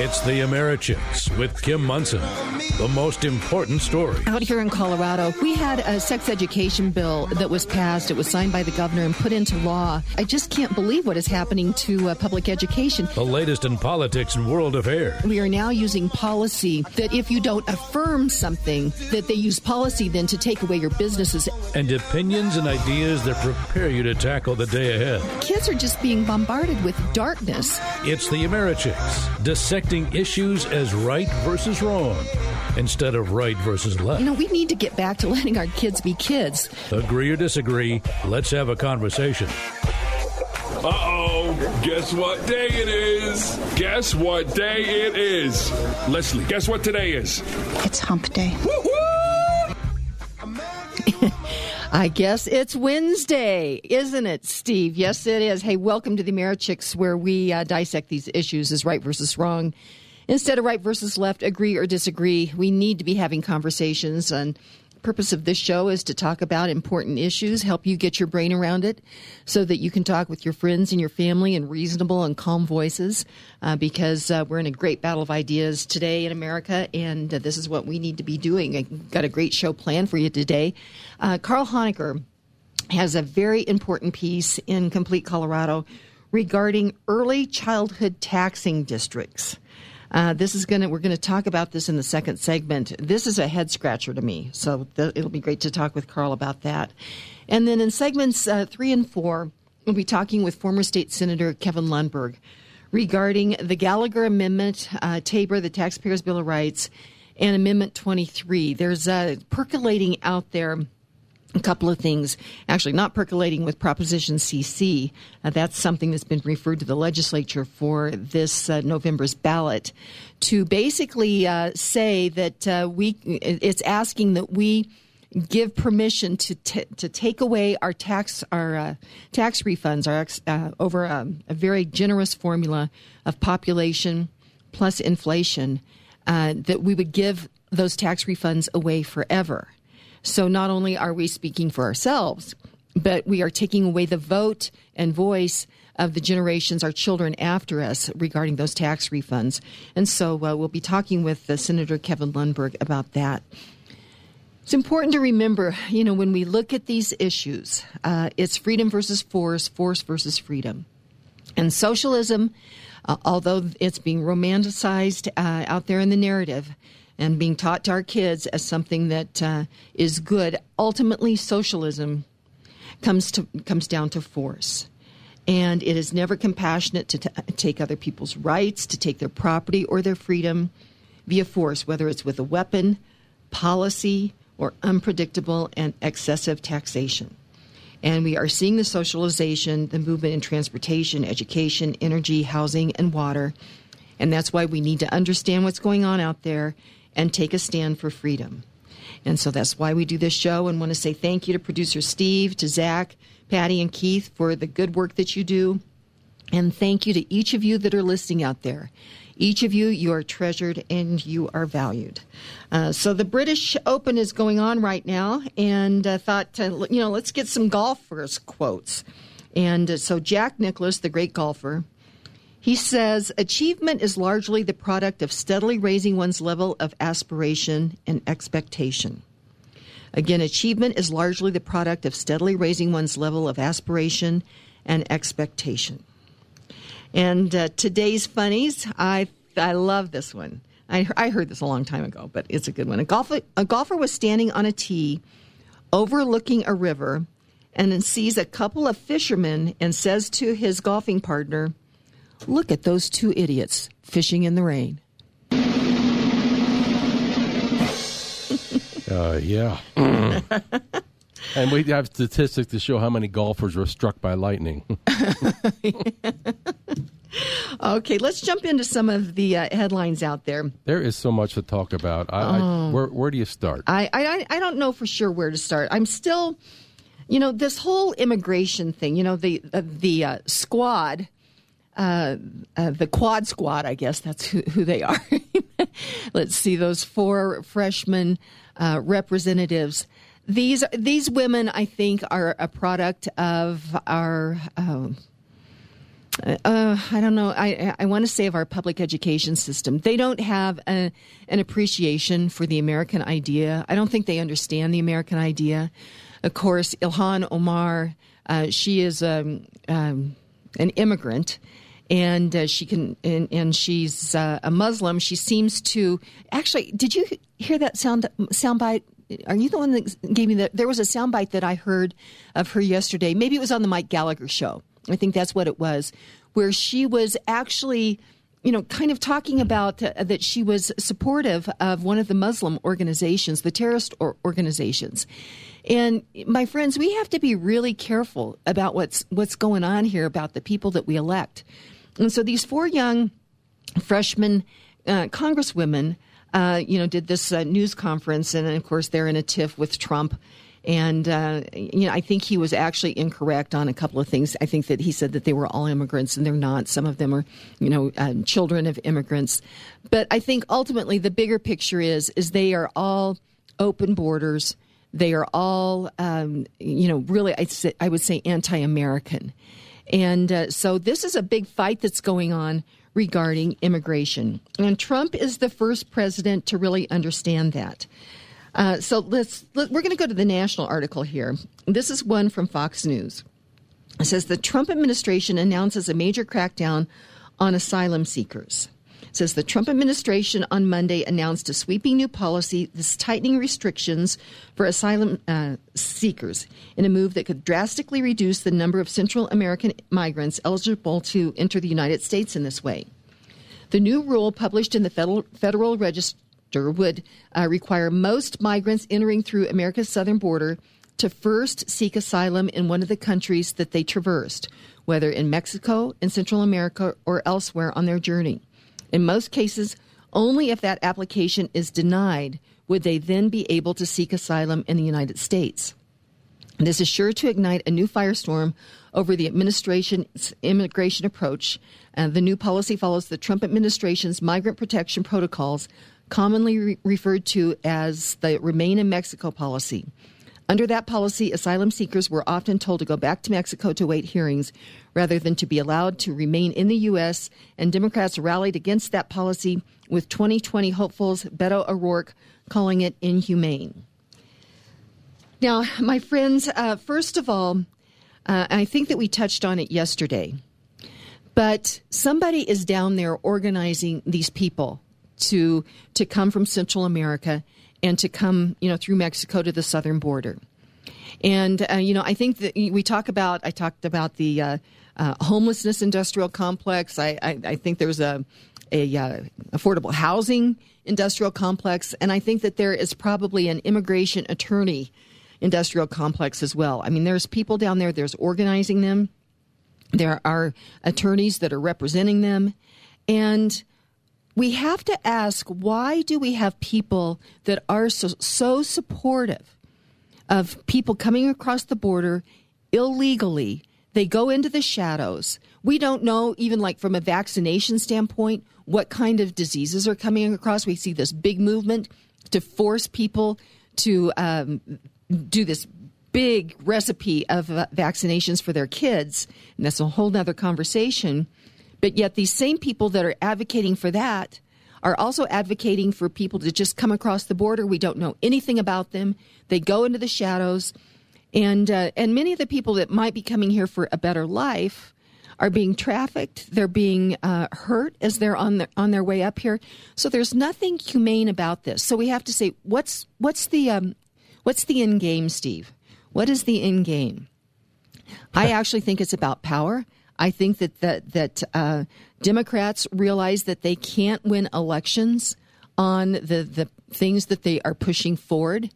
It's the Americhicks with Kim Monson. The most important story. Out here in Colorado, we had a sex education bill that was passed. It was signed by the governor and put into law. I just can't believe what is happening to uh, public education. The latest in politics and world affairs. We are now using policy that if you don't affirm something, that they use policy then to take away your businesses. And opinions and ideas that prepare you to tackle the day ahead. Kids are just being bombarded with darkness. It's the Americhicks, dissecting issues as right versus wrong instead of right versus left. You know, we need to get back to letting our kids be kids. Agree or disagree, let's have a conversation. Uh oh, guess what day it is? Guess what day it is? Leslie, guess what today is? It's hump day. I guess it's Wednesday, isn't it, Steve? Yes, it is. Hey, welcome to the Americhicks, where we uh, dissect these issues as right versus wrong. Instead of right versus left, agree or disagree, we need to be having conversations. And purpose of this show is to talk about important issues, help you get your brain around it, so that you can talk with your friends and your family in reasonable and calm voices. Uh, because uh, we're in a great battle of ideas today in America, and uh, this is what we need to be doing. I got a great show planned for you today. Uh, Karl Honegger has a very important piece in Complete Colorado regarding early childhood taxing districts. Uh, this is going to, we're going to talk about this in the second segment. This is a head scratcher to me. So th- it'll be great to talk with Karl about that. And then in segments uh, three and four, we'll be talking with former state senator Kevin Lundberg regarding the Gallagher Amendment, uh, Tabor, the Taxpayers Bill of Rights, and Amendment 23. There's uh, percolating out there a couple of things. Actually not percolating with proposition cc uh, that's something that's been referred to the legislature for this uh, november's ballot to basically uh, say that uh, we it's asking that we give permission to t- to take away our tax our uh, tax refunds our uh, over a, very generous formula of population plus inflation that we would give those tax refunds away forever so not only are we speaking for ourselves, but we are taking away the vote and voice of the generations, our children after us, regarding those tax refunds. And so uh, we'll be talking with uh, Senator Kevin Lundberg about that. It's important to remember, you know, when we look at these issues, uh, it's freedom versus force, force versus freedom. And socialism, uh, although it's being romanticized uh, out there in the narrative, and being taught to our kids as something that uh, is good. Ultimately, socialism comes to comes down to force, and it is never compassionate to t- take other people's rights, to take their property or their freedom via force, whether it's with a weapon, policy, or unpredictable and excessive taxation. And we are seeing the socialization, the movement in transportation, education, energy, housing, and water. And that's why we need to understand what's going on out there and take a stand for freedom. And so that's why we do this show and want to say thank you to producer Steve, to Zach, Patty, and Keith for the good work that you do. And thank you to each of you that are listening out there. Each of you, you are treasured and you are valued. Uh, so the British Open is going on right now, and I uh, thought, uh, you know, let's get some golfers' quotes. And uh, so Jack Nicklaus, the great golfer, he says achievement is largely the product of steadily raising one's level of aspiration and expectation. Again, achievement is largely the product of steadily raising one's level of aspiration and expectation. And uh, today's funnies, I I love this one. I, I heard this a long time ago, but it's a good one. A golfer, a golfer was standing on a tee overlooking a river and then sees a couple of fishermen and says to his golfing partner, Look at those two idiots fishing in the rain. Uh, yeah. and we have statistics to show how many golfers were struck by lightning. okay, let's jump into some of the uh, headlines out there. There is so much to talk about. I, oh. I, where, where do you start? I, I, I don't know for sure where to start. I'm still, you know, this whole immigration thing. You know, the uh, the uh, squad uh, uh, the Quad Squad, I guess that's who, who they are. Let's see those four freshman uh, representatives. These these women, I think, are a product of our um, uh, I don't know. I I want to say of our public education system, they don't have a, an appreciation for the American idea. I don't think they understand the American idea. Of course, Ilhan Omar, uh, she is um, um, an immigrant, and uh, she can and, and she's uh, a Muslim. She seems to actually. Did you hear that sound soundbite? Are you the one that gave me that? There was a soundbite that I heard of her yesterday. Maybe it was on the Mike Gallagher show I think that's what it was, where she was actually you know, kind of talking about uh, that she was supportive of one of the Muslim organizations, the terrorist or- organizations. And my friends, we have to be really careful about what's what's going on here about the people that we elect. And so these four young freshman uh, congresswomen, uh, you know, did this uh, news conference, and of course they're in a tiff with Trump and uh, you know, I think he was actually incorrect on a couple of things. I think that he said that they were all immigrants, and they're not. Some of them are, you know, uh, children of immigrants. But I think ultimately the bigger picture is is they are all open borders. They are all, um, you know, really, I, I would say anti-American. And uh, so this is a big fight that's going on regarding immigration. And Trump is the first president to really understand that. Uh, so let's let, we're going to go to the national article here. This is one from Fox News. It says the Trump administration announces a major crackdown on asylum seekers. Says the Trump administration on Monday announced a sweeping new policy that's tightening restrictions for asylum uh, seekers in a move that could drastically reduce the number of Central American migrants eligible to enter the United States in this way. The new rule, published in the Federal, Federal Register would uh, require most migrants entering through America's southern border to first seek asylum in one of the countries that they traversed, whether in Mexico, in Central America, or elsewhere on their journey. In most cases, only if that application is denied would they then be able to seek asylum in the United States. This is sure to ignite a new firestorm over the administration's immigration approach. Uh, the new policy follows the Trump administration's migrant protection protocols, commonly re- referred to as the Remain in Mexico policy. Under that policy, asylum seekers were often told to go back to Mexico to wait hearings rather than to be allowed to remain in the U.S., and Democrats rallied against that policy, with 2020 hopefuls Beto O'Rourke calling it inhumane. Now, my friends, uh, first of all, uh, I think that we touched on it yesterday, but somebody is down there organizing these people to to come from Central America and to come, you know, through Mexico to the southern border. And uh, you know, I think that we talk about. I talked about the uh, uh, homelessness industrial complex. I, I, I think there's a a uh, affordable housing industrial complex, and I think that there is probably an immigration attorney industrial complex as well. I mean, there's people down there. There's organizing them. There are attorneys that are representing them, and we have to ask why do we have people that are so, so supportive of people coming across the border illegally? They go into the shadows. We don't know, even like from a vaccination standpoint, what kind of diseases are coming across. We see this big movement to force people to um, do this big recipe of uh, vaccinations for their kids. And that's a whole other conversation. But yet, these same people that are advocating for that are also advocating for people to just come across the border. We don't know anything about them. They go into the shadows, and uh, and many of the people that might be coming here for a better life are being trafficked. They're being uh, hurt as they're on their on their way up here. So there's nothing humane about this. So we have to say, what's what's the um, what's the end game, Steve? What is the end game? I actually think it's about power. I think that that that uh, Democrats realize that they can't win elections on the the things that they are pushing forward.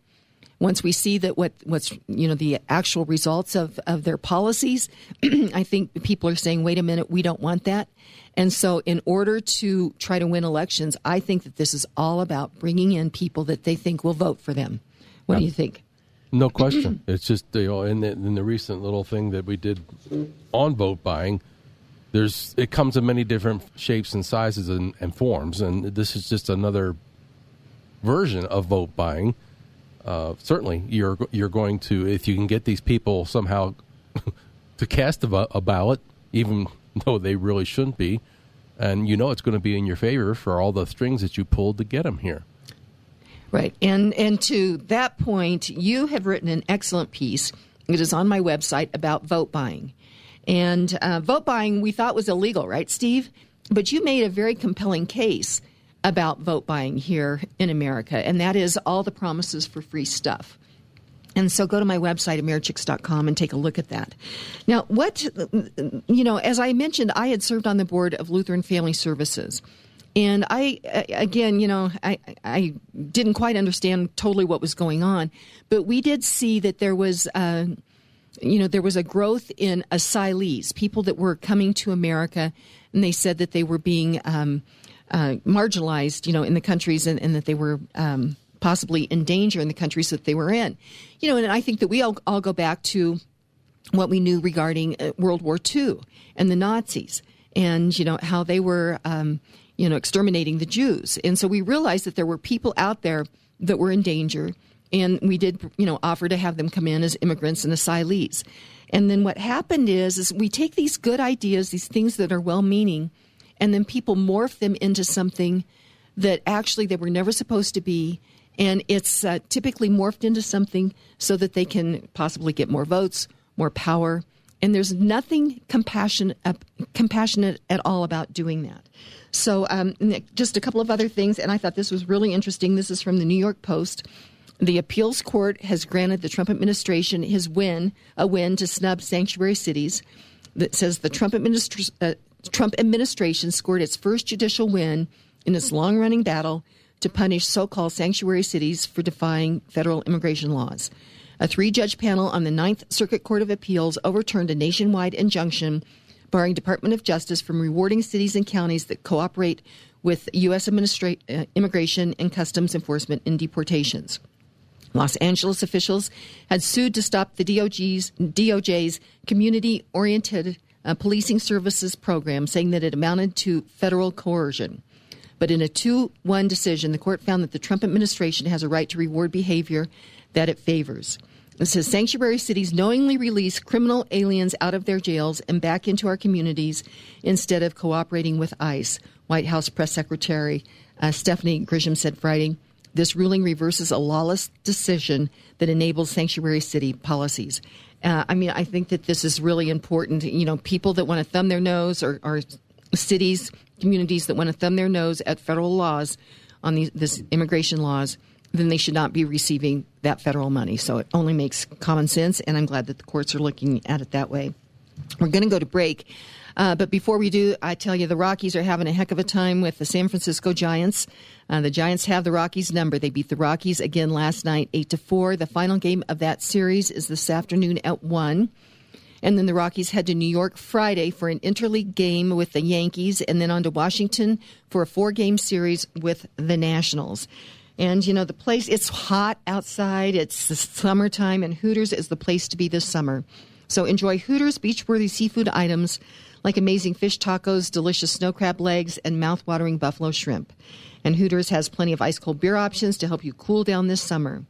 Once we see that what what's you know the actual results of of their policies, I think people are saying, "Wait a minute, we don't want that." And so, in order to try to win elections, I think that this is all about bringing in people that they think will vote for them. What do you think? No question. it's just you know in the, in the recent little thing that we did on vote buying, there's it comes in many different shapes and sizes and, and forms, and this is just another version of vote buying. Uh, certainly, you're you're going to if you can get these people somehow to cast a, a ballot, even though they really shouldn't be. And you know it's going to be in your favor for all the strings that you pulled to get them here. Right. And and to that point, you have written an excellent piece. It is on my website about vote buying. And uh, vote buying we thought was illegal, right, Steve? But you made a very compelling case about vote buying here in America, and that is all the promises for free stuff. And so go to my website, americhicks.com, and take a look at that. Now, what, you know, as I mentioned, I had served on the board of Lutheran Family Services. And I, again, you know, I, I didn't quite understand totally what was going on, but we did see that there was, uh, you know, there was a growth in asylees, people that were coming to America, and they said that they were being um, uh, marginalized, you know, in the countries and, and that they were um, possibly in danger in the countries that they were in. You know, and I think that we all, all go back to what we knew regarding uh, World War II and the Nazis and, you know, how they were, um, you know, exterminating the Jews. And so we realized that there were people out there that were in danger. And we did, you know, offer to have them come in as immigrants and asylees. And then what happened is, is we take these good ideas, these things that are well-meaning, and then people morph them into something that actually they were never supposed to be and it's uh, typically morphed into something so that they can possibly get more votes, more power, and there's nothing compassionate uh, compassionate at all about doing that. So, um, just a couple of other things, and I thought this was really interesting. This is from the New York Post. The appeals court has granted the Trump administration his win, a win to snub sanctuary cities. That says the Trump, administra- uh, Trump administration scored its first judicial win in its long running battle to punish so called sanctuary cities for defying federal immigration laws. A three judge panel on the Ninth Circuit Court of Appeals overturned a nationwide injunction barring Department of Justice from rewarding cities and counties that cooperate with U.S. Administra- uh, immigration and customs enforcement in deportations. Los Angeles officials had sued to stop the DOJ's, DOJ's community oriented uh, policing services program, saying that it amounted to federal coercion. But in a 2 1 decision, the court found that the Trump administration has a right to reward behavior that it favors. It says sanctuary cities knowingly release criminal aliens out of their jails and back into our communities instead of cooperating with ICE. White House Press Secretary uh, Stephanie Grisham said Friday. This ruling reverses a lawless decision that enables sanctuary city policies. Uh, I mean, I think that this is really important. You know, people that want to thumb their nose or, or cities communities that want to thumb their nose at federal laws on these this immigration laws, then they should not be receiving that federal money. So it only makes common sense, and I'm glad that the courts are looking at it that way. We're going to go to break. Uh, but before we do, I tell you the Rockies are having a heck of a time with the San Francisco Giants. Uh, the Giants have the Rockies number. They beat the Rockies again last night, eight to four. The final game of that series is this afternoon at one. And then the Rockies head to New York Friday for an interleague game with the Yankees, and then on to Washington for a four game series with the Nationals. And you know, the place, it's hot outside, it's the summertime, and Hooters is the place to be this summer. So enjoy Hooters beach-worthy seafood items like amazing fish tacos, delicious snow crab legs, and mouth-watering buffalo shrimp. And Hooters has plenty of ice-cold beer options to help you cool down this summer.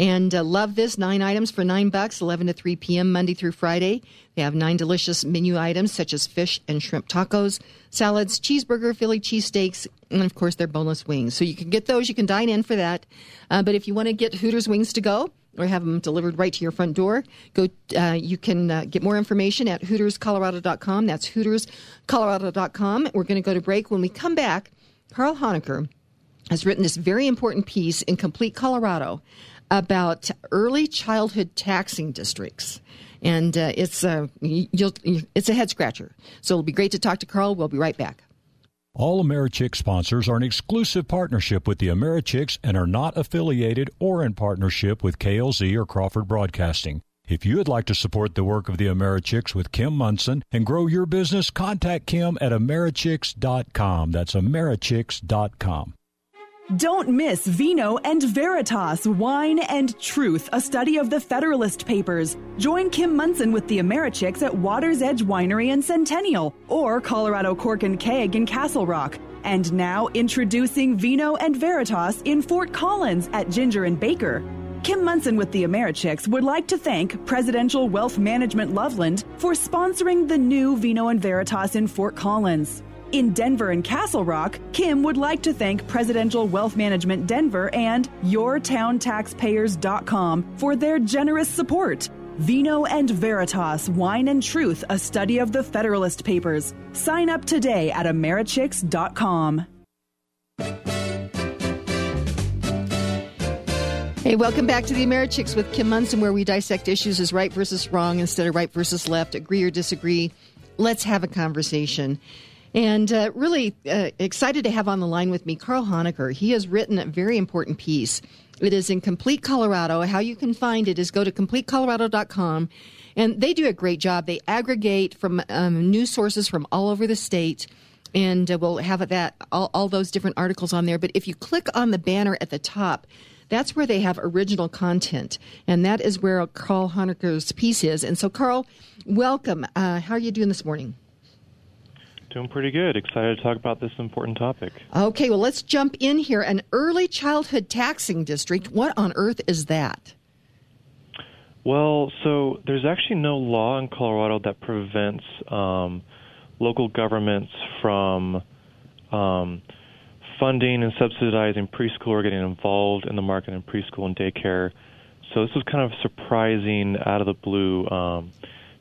And uh, love this nine items for nine bucks, 11 to 3 p.m. Monday through Friday. They have nine delicious menu items such as fish and shrimp tacos, salads, cheeseburger, Philly cheesesteaks, and of course their boneless wings. So you can get those. You can dine in for that. Uh, but if you want to get Hooters wings to go, or have them delivered right to your front door. Go. Uh, you can uh, get more information at HootersColorado.com. That's HootersColorado.com. We're going to go to break. When we come back, Karl Honegger has written this very important piece in Complete Colorado about early childhood taxing districts. And uh, it's, a, it's a head scratcher. So it'll be great to talk to Karl. We'll be right back. All AmeriChicks sponsors are an exclusive partnership with the Americhicks and are not affiliated or in partnership with KLZ or Crawford Broadcasting. If you would like to support the work of the Americhicks with Kim Monson and grow your business, contact Kim at Americhicks.com. That's Americhicks.com. Don't miss Vino and Veritas, Wine and Truth, a study of the Federalist Papers. Join Kim Monson with the Americhicks at Water's Edge Winery in Centennial or Colorado Cork and Keg in Castle Rock. And now introducing Vino and Veritas in Fort Collins at Ginger and Baker. Kim Monson with the Americhicks would like to thank Presidential Wealth Management Loveland for sponsoring the new Vino and Veritas in Fort Collins. In Denver and Castle Rock, Kim would like to thank Presidential Wealth Management Denver and YourTownTaxpayers.com for their generous support. Vino and Veritas Wine and Truth, a study of the Federalist Papers. Sign up today at Americhicks.com. Hey, welcome back to the Americhicks with Kim Monson, where we dissect issues as right versus wrong instead of right versus left, agree or disagree. Let's have a conversation. And uh, really uh, excited to have on the line with me Karl Honegger. He has written a very important piece. It is in Complete Colorado. How you can find it is go to CompleteColorado.com. And they do a great job. They aggregate from um, news sources from all over the state and uh, we'll have that all, all, those different articles on there. But if you click on the banner at the top, that's where they have original content, and that is where Karl Honegger's piece is. And so, Karl, welcome. Uh, how are you doing this morning? Doing pretty good. Excited to talk about this important topic. Okay, well, let's jump in here. An early childhood taxing district. What on earth is that? Well, so there's actually no law in Colorado that prevents um, local governments from um, funding and subsidizing preschool or getting involved in the market in preschool and daycare. So this was kind of surprising, out of the blue um,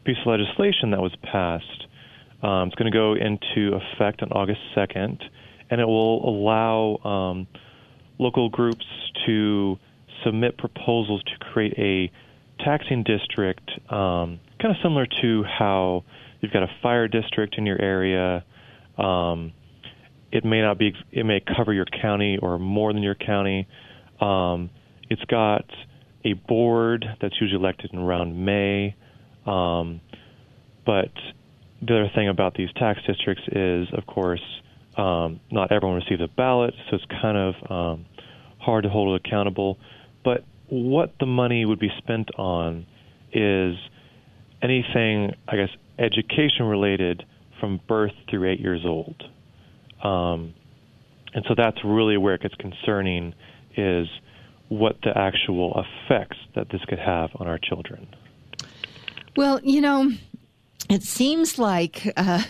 piece of legislation that was passed. Um, it's going to go into effect on August 2nd, and it will allow um, local groups to submit proposals to create a taxing district, um, kind of similar to how you've got a fire district in your area. Um, it may not be it may cover your county or more than your county. Um, it's got a board that's usually elected in around May. Um, but the other thing about these tax districts is, of course, um, not everyone receives a ballot, so it's kind of um, hard to hold it accountable. But what the money would be spent on is anything, I guess, education related from birth through eight years old. Um, and so that's really where it gets concerning is what the actual effects that this could have on our children. Well, you know, it seems like uh,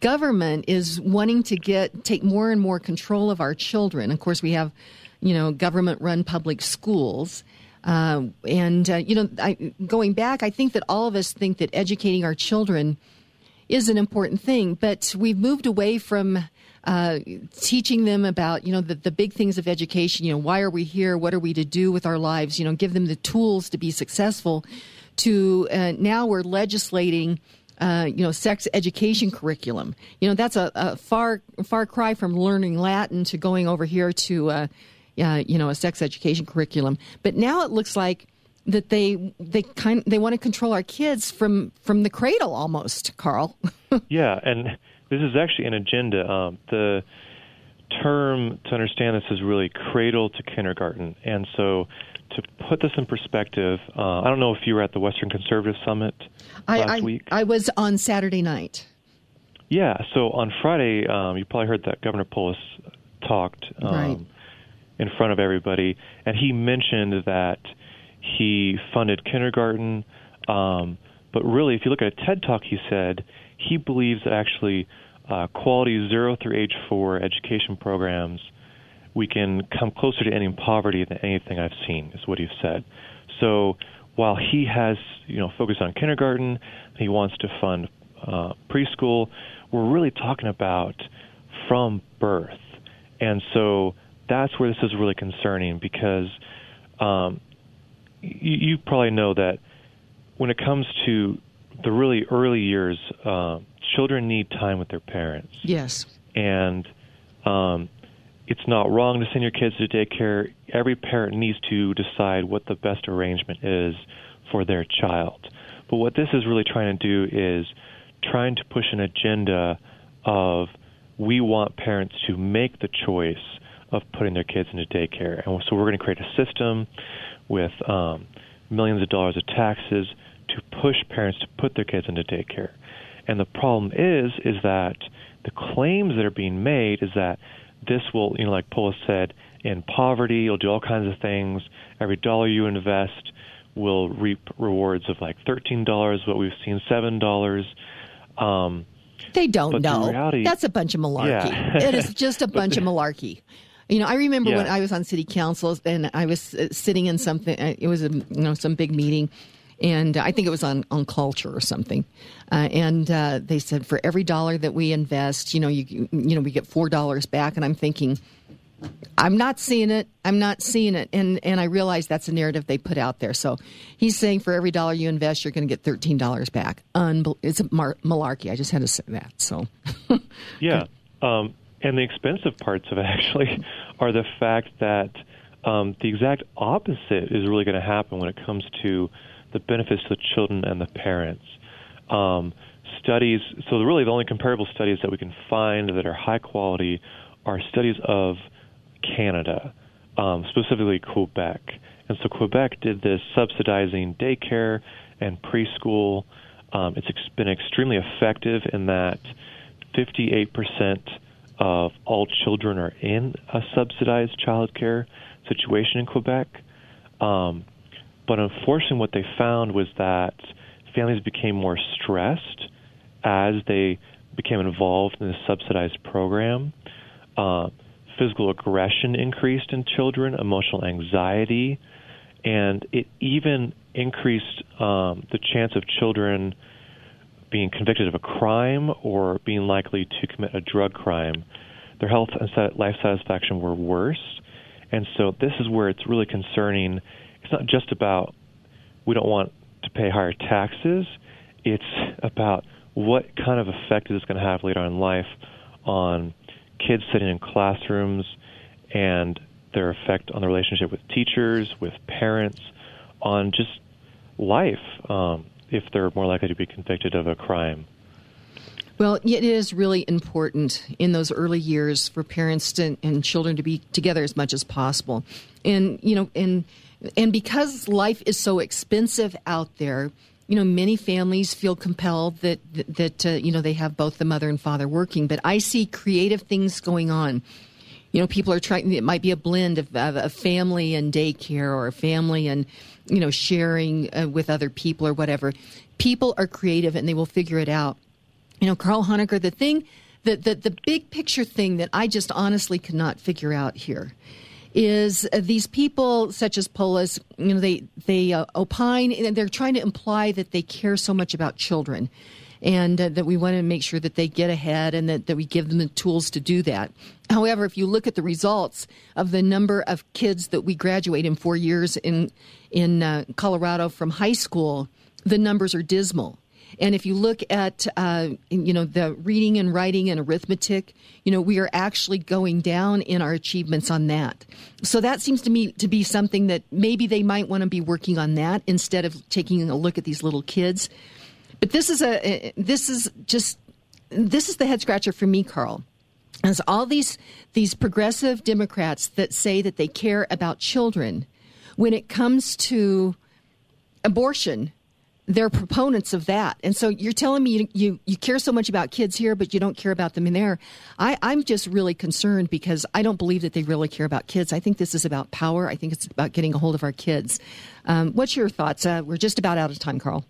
government is wanting to get take more and more control of our children. Of course, we have, you know, government-run public schools. Uh, and uh, you know, I, going back, I think that all of us think that educating our children is an important thing, but we've moved away from uh, teaching them about you know the, the big things of education. You know, why are we here? What are we to do with our lives? You know, give them the tools to be successful. To uh, now we're legislating. Uh, you know, sex education curriculum. You know, that's a, a, far far cry from learning Latin to going over here to, uh, you know, a sex education curriculum. But now it looks like that they they kind they want to control our kids from from the cradle almost, Karl. yeah, and this is actually an agenda. Um, the term to understand this is really cradle to kindergarten. And so to put this in perspective, uh, I don't know if you were at the Western Conservative Summit I, last I, week. I was on Saturday night. Yeah, so on Friday, um, you probably heard that Governor Polis talked um, right. in front of everybody, and he mentioned that he funded kindergarten. Um, but really, if you look at a TED Talk, he said he believes that actually uh, quality zero through age four education programs, we can come closer to ending poverty than anything I've seen, is what he said. So while he has, you know, focused on kindergarten, he wants to fund uh, preschool. We're really talking about from birth, and so that's where this is really concerning because um, you, you probably know that when it comes to the really early years, uh, children need time with their parents. Yes. And um, it's not wrong to send your kids to daycare. Every parent needs to decide what the best arrangement is for their child. But what this is really trying to do is trying to push an agenda of we want parents to make the choice of putting their kids into daycare. And so we're going to create a system with um, millions of dollars of taxes to push parents to put their kids into daycare. And the problem is, is that the claims that are being made is that this will, you know, like Polis said, in poverty. You'll do all kinds of things. Every dollar you invest will reap rewards of like thirteen dollars. What we've seen seven dollars. Um, they don't know. reality- That's a bunch of malarkey. Yeah. it is just a bunch of malarkey. You know, I remember when I was on city council and I was uh, sitting in something. uh, It was a you know some big meeting, and I think it was on on culture or something. Uh, and uh, they said for every dollar that we invest, you know, you you know we get four dollars back. And I'm thinking, I'm not seeing it. I'm not seeing it. And and I realize that's a narrative they put out there. So he's saying for every dollar you invest, you're going to get thirteen dollars back. Unbel- it's a mar- malarkey. I just had to say that. So Yeah. Um, and the expensive parts of it actually are the fact that um, the exact opposite is really going to happen when it comes to the benefits to the children and the parents. Um, studies, so really the only comparable studies that we can find that are high quality are studies of Canada, um, specifically Quebec. And so Quebec did this subsidizing daycare and preschool. Um, it's ex- been extremely effective in that 58% of all children are in a subsidized childcare situation in Quebec. Um, but unfortunately, what they found was that families became more stressed as they became involved in the subsidized program. Uh, physical aggression increased in children, emotional anxiety, and it even increased um, the chance of children being convicted of a crime or being likely to commit a drug crime. Their health and life satisfaction were worse. And so this is where it's really concerning. It's not just about we don't want to pay higher taxes, it's about what kind of effect is this going to have later on in life on kids sitting in classrooms and their effect on the relationship with teachers, with parents, on just life um, if they're more likely to be convicted of a crime. Well, it is really important in those early years for parents to, and children to be together as much as possible. And you know, and and because life is so expensive out there, you know, many families feel compelled that that uh, you know they have both the mother and father working. But I see creative things going on. You know, people are trying. It might be a blend of, of a family and daycare, or a family and you know sharing uh, with other people or whatever. People are creative and they will figure it out you know, Karl Honegger, the thing, the, the, the big picture thing that I just honestly cannot figure out here is uh, these people such as Polis, you know, they, they uh, opine and they're trying to imply that they care so much about children and uh, that we want to make sure that they get ahead and that, that we give them the tools to do that. However, if you look at the results of the number of kids that we graduate in four years in, in uh, Colorado from high school, the numbers are dismal. And if you look at uh, you know the reading and writing and arithmetic, you know we are actually going down in our achievements on that. So that seems to me to be something that maybe they might want to be working on that instead of taking a look at these little kids. But this is a this is just this is the head scratcher for me, Karl. As all these these progressive Democrats that say that they care about children, when it comes to abortion, they're proponents of that. And so you're telling me you, you, you care so much about kids here, but you don't care about them in there. I, I'm just really concerned because I don't believe that they really care about kids. I think this is about power. I think it's about getting a hold of our kids. Um, what's your thoughts? Uh, we're just about out of time, Karl.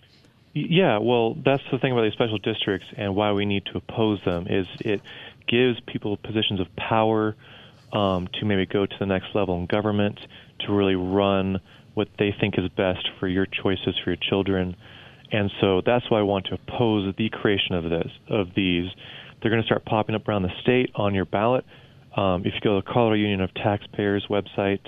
Yeah, well, that's the thing about these special districts and why we need to oppose them is it gives people positions of power um, to maybe go to the next level in government to really run what they think is best for your choices for your children. And so that's why I want to oppose the creation of this of these. They're going to start popping up around the state on your ballot. Um, if you go to the Colorado Union of Taxpayers website,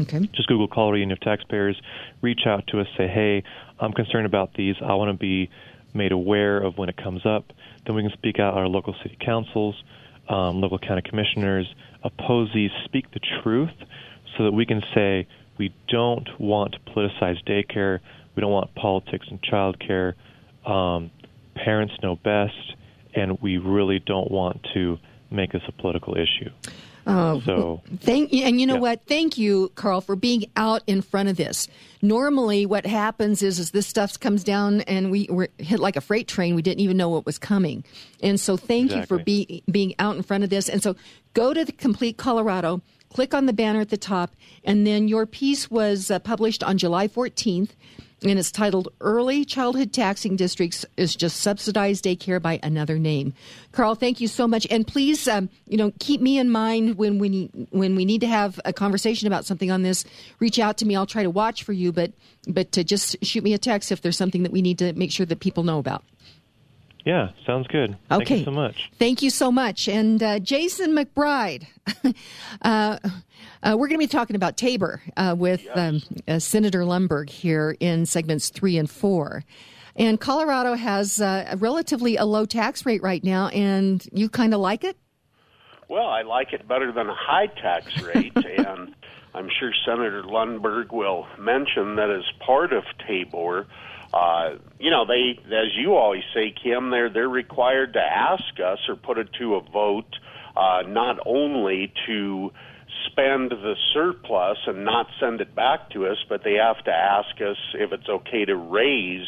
Okay. just Google Colorado Union of Taxpayers, reach out to us, say, hey, I'm concerned about these. I want to be made aware of when it comes up. Then we can speak out our local city councils, um, local county commissioners, oppose these, speak the truth, so that we can say we don't want to politicize daycare. We don't want politics in childcare. Um, parents know best, and we really don't want to make this a political issue. Oh, So- thank you. And you know Yeah. what? Thank you, Karl, for being out in front of this. Normally, what happens is, is this stuff comes down and we were hit like a freight train. We didn't even know what was coming. And so, thank you for be, being out in front of this. And so, go to the Complete Colorado. Click on the banner at the top, and then your piece was uh, published on July 14th and it's titled Early Childhood Taxing Districts is Just Subsidized Daycare by Another Name. Karl, thank you so much. And please, um, you know, keep me in mind when we, when we need to have a conversation about something on this. Reach out to me. I'll try to watch for you, but, but to just shoot me a text if there's something that we need to make sure that people know about. Yeah, sounds good. Okay. Thank you so much. Thank you so much. And uh, Jason McBride, uh, uh, we're going to be talking about Tabor uh, with yes. um, uh, Senator Lundberg here in segments three and four. And Colorado has uh, a relatively a low tax rate right now, and you kind of like it? Well, I like it better than a high tax rate, and I'm sure Senator Lundberg will mention that as part of Tabor, uh, you know, they, as you always say, Kim, they're they're required to ask us or put it to a vote, uh, not only to spend the surplus and not send it back to us, but they have to ask us if it's okay to raise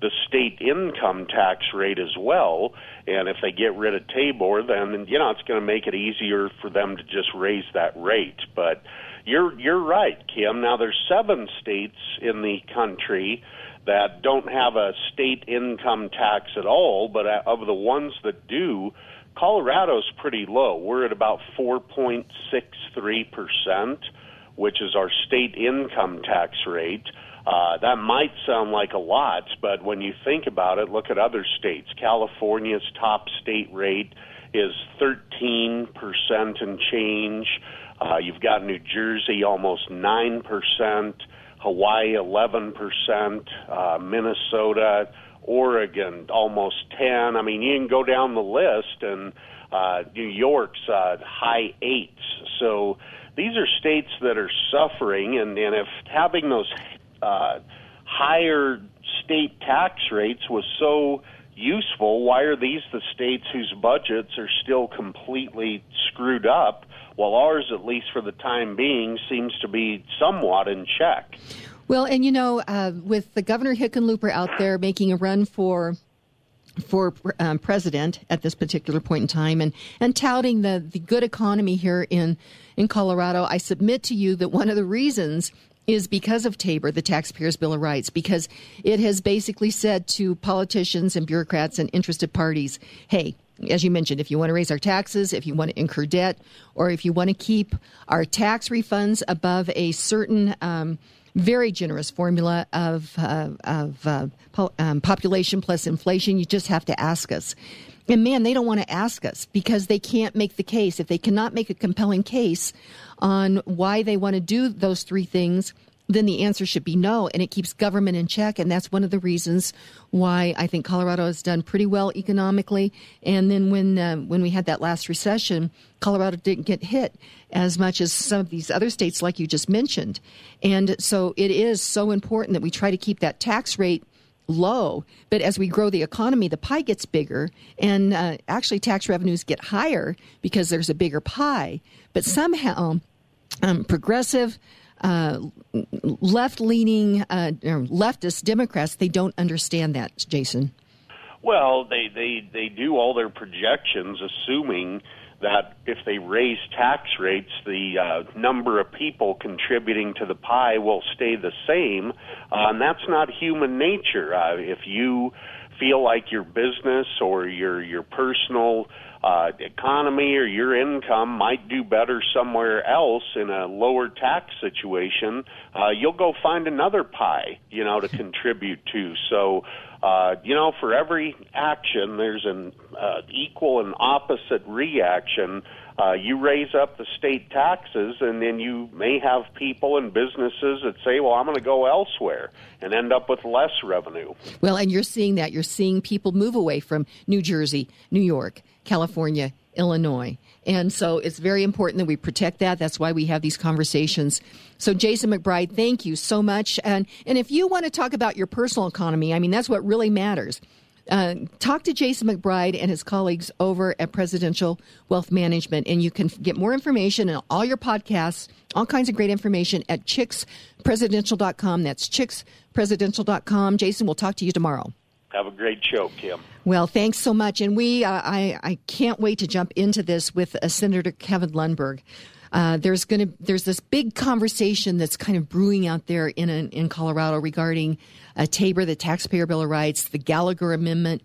the state income tax rate as well. And if they get rid of Tabor, then you know it's going to make it easier for them to just raise that rate. But you're you're right, Kim. Now there's seven states in the country that don't have a state income tax at all, but of the ones that do, Colorado's pretty low. We're at about 4.63%, which is our state income tax rate. Uh, that might sound like a lot, but when you think about it, look at other states. California's top state rate is 13% and change. Uh, you've got New Jersey almost 9%. Hawaii 11%, uh, Minnesota, Oregon almost 10. I mean, you can go down the list, and uh, New York's uh, high eights. So these are states that are suffering, and, and if having those uh, higher state tax rates was so useful, why are these the states whose budgets are still completely screwed up? While ours, at least for the time being, seems to be somewhat in check. Well, and you know, uh, with the Governor Hickenlooper out there making a run for for um, president at this particular point in time and, and touting the, the good economy here in, in Colorado, I submit to you that one of the reasons is because of Tabor, the Taxpayers' Bill of Rights, because it has basically said to politicians and bureaucrats and interested parties, hey, as you mentioned, if you want to raise our taxes, if you want to incur debt, or if you want to keep our tax refunds above a certain um, very generous formula of, uh, of uh, po- um, population plus inflation, you just have to ask us. And man, they don't want to ask us because they can't make the case. If they cannot make a compelling case on why they want to do those three things, then the answer should be no, and it keeps government in check. And that's one of the reasons why I think Colorado has done pretty well economically. And then when uh, when we had that last recession, Colorado didn't get hit as much as some of these other states, like you just mentioned. And so it is so important that we try to keep that tax rate low. But as we grow the economy, the pie gets bigger, and uh, actually tax revenues get higher because there's a bigger pie. But somehow, um, progressive uh, left leaning uh, leftist Democrats, they don't understand that, Jason. Well, they, they, they do all their projections assuming that if they raise tax rates, the uh, number of people contributing to the pie will stay the same. Uh, and that's not human nature. Uh, if you feel like your business or your your personal uh, economy or your income might do better somewhere else in a lower tax situation, uh, you'll go find another pie, you know, to contribute to. So, uh, you know, for every action, there's an uh, equal and opposite reaction. Uh, you raise up the state taxes, and then you may have people and businesses that say, "Well, I'm going to go elsewhere," and end up with less revenue. Well, and you're seeing that. You're seeing people move away from New Jersey, New York, California, Illinois. And so it's very important that we protect that. That's why we have these conversations. So Jason McBride, thank you so much. And and if you want to talk about your personal economy, I mean that's what really matters. Uh, talk to Jason McBride and his colleagues over at Presidential Wealth Management, and you can get more information and all your podcasts, all kinds of great information at chickspresidential.com. That's chickspresidential.com. Jason, we'll talk to you tomorrow. Have a great show, Kim. Well, thanks so much. And we, uh, I, I can't wait to jump into this with uh, Senator Kevin Lundberg. Uh, there's going to there's this big conversation that's kind of brewing out there in in Colorado regarding uh, Tabor, the Taxpayer Bill of Rights, the Gallagher Amendment,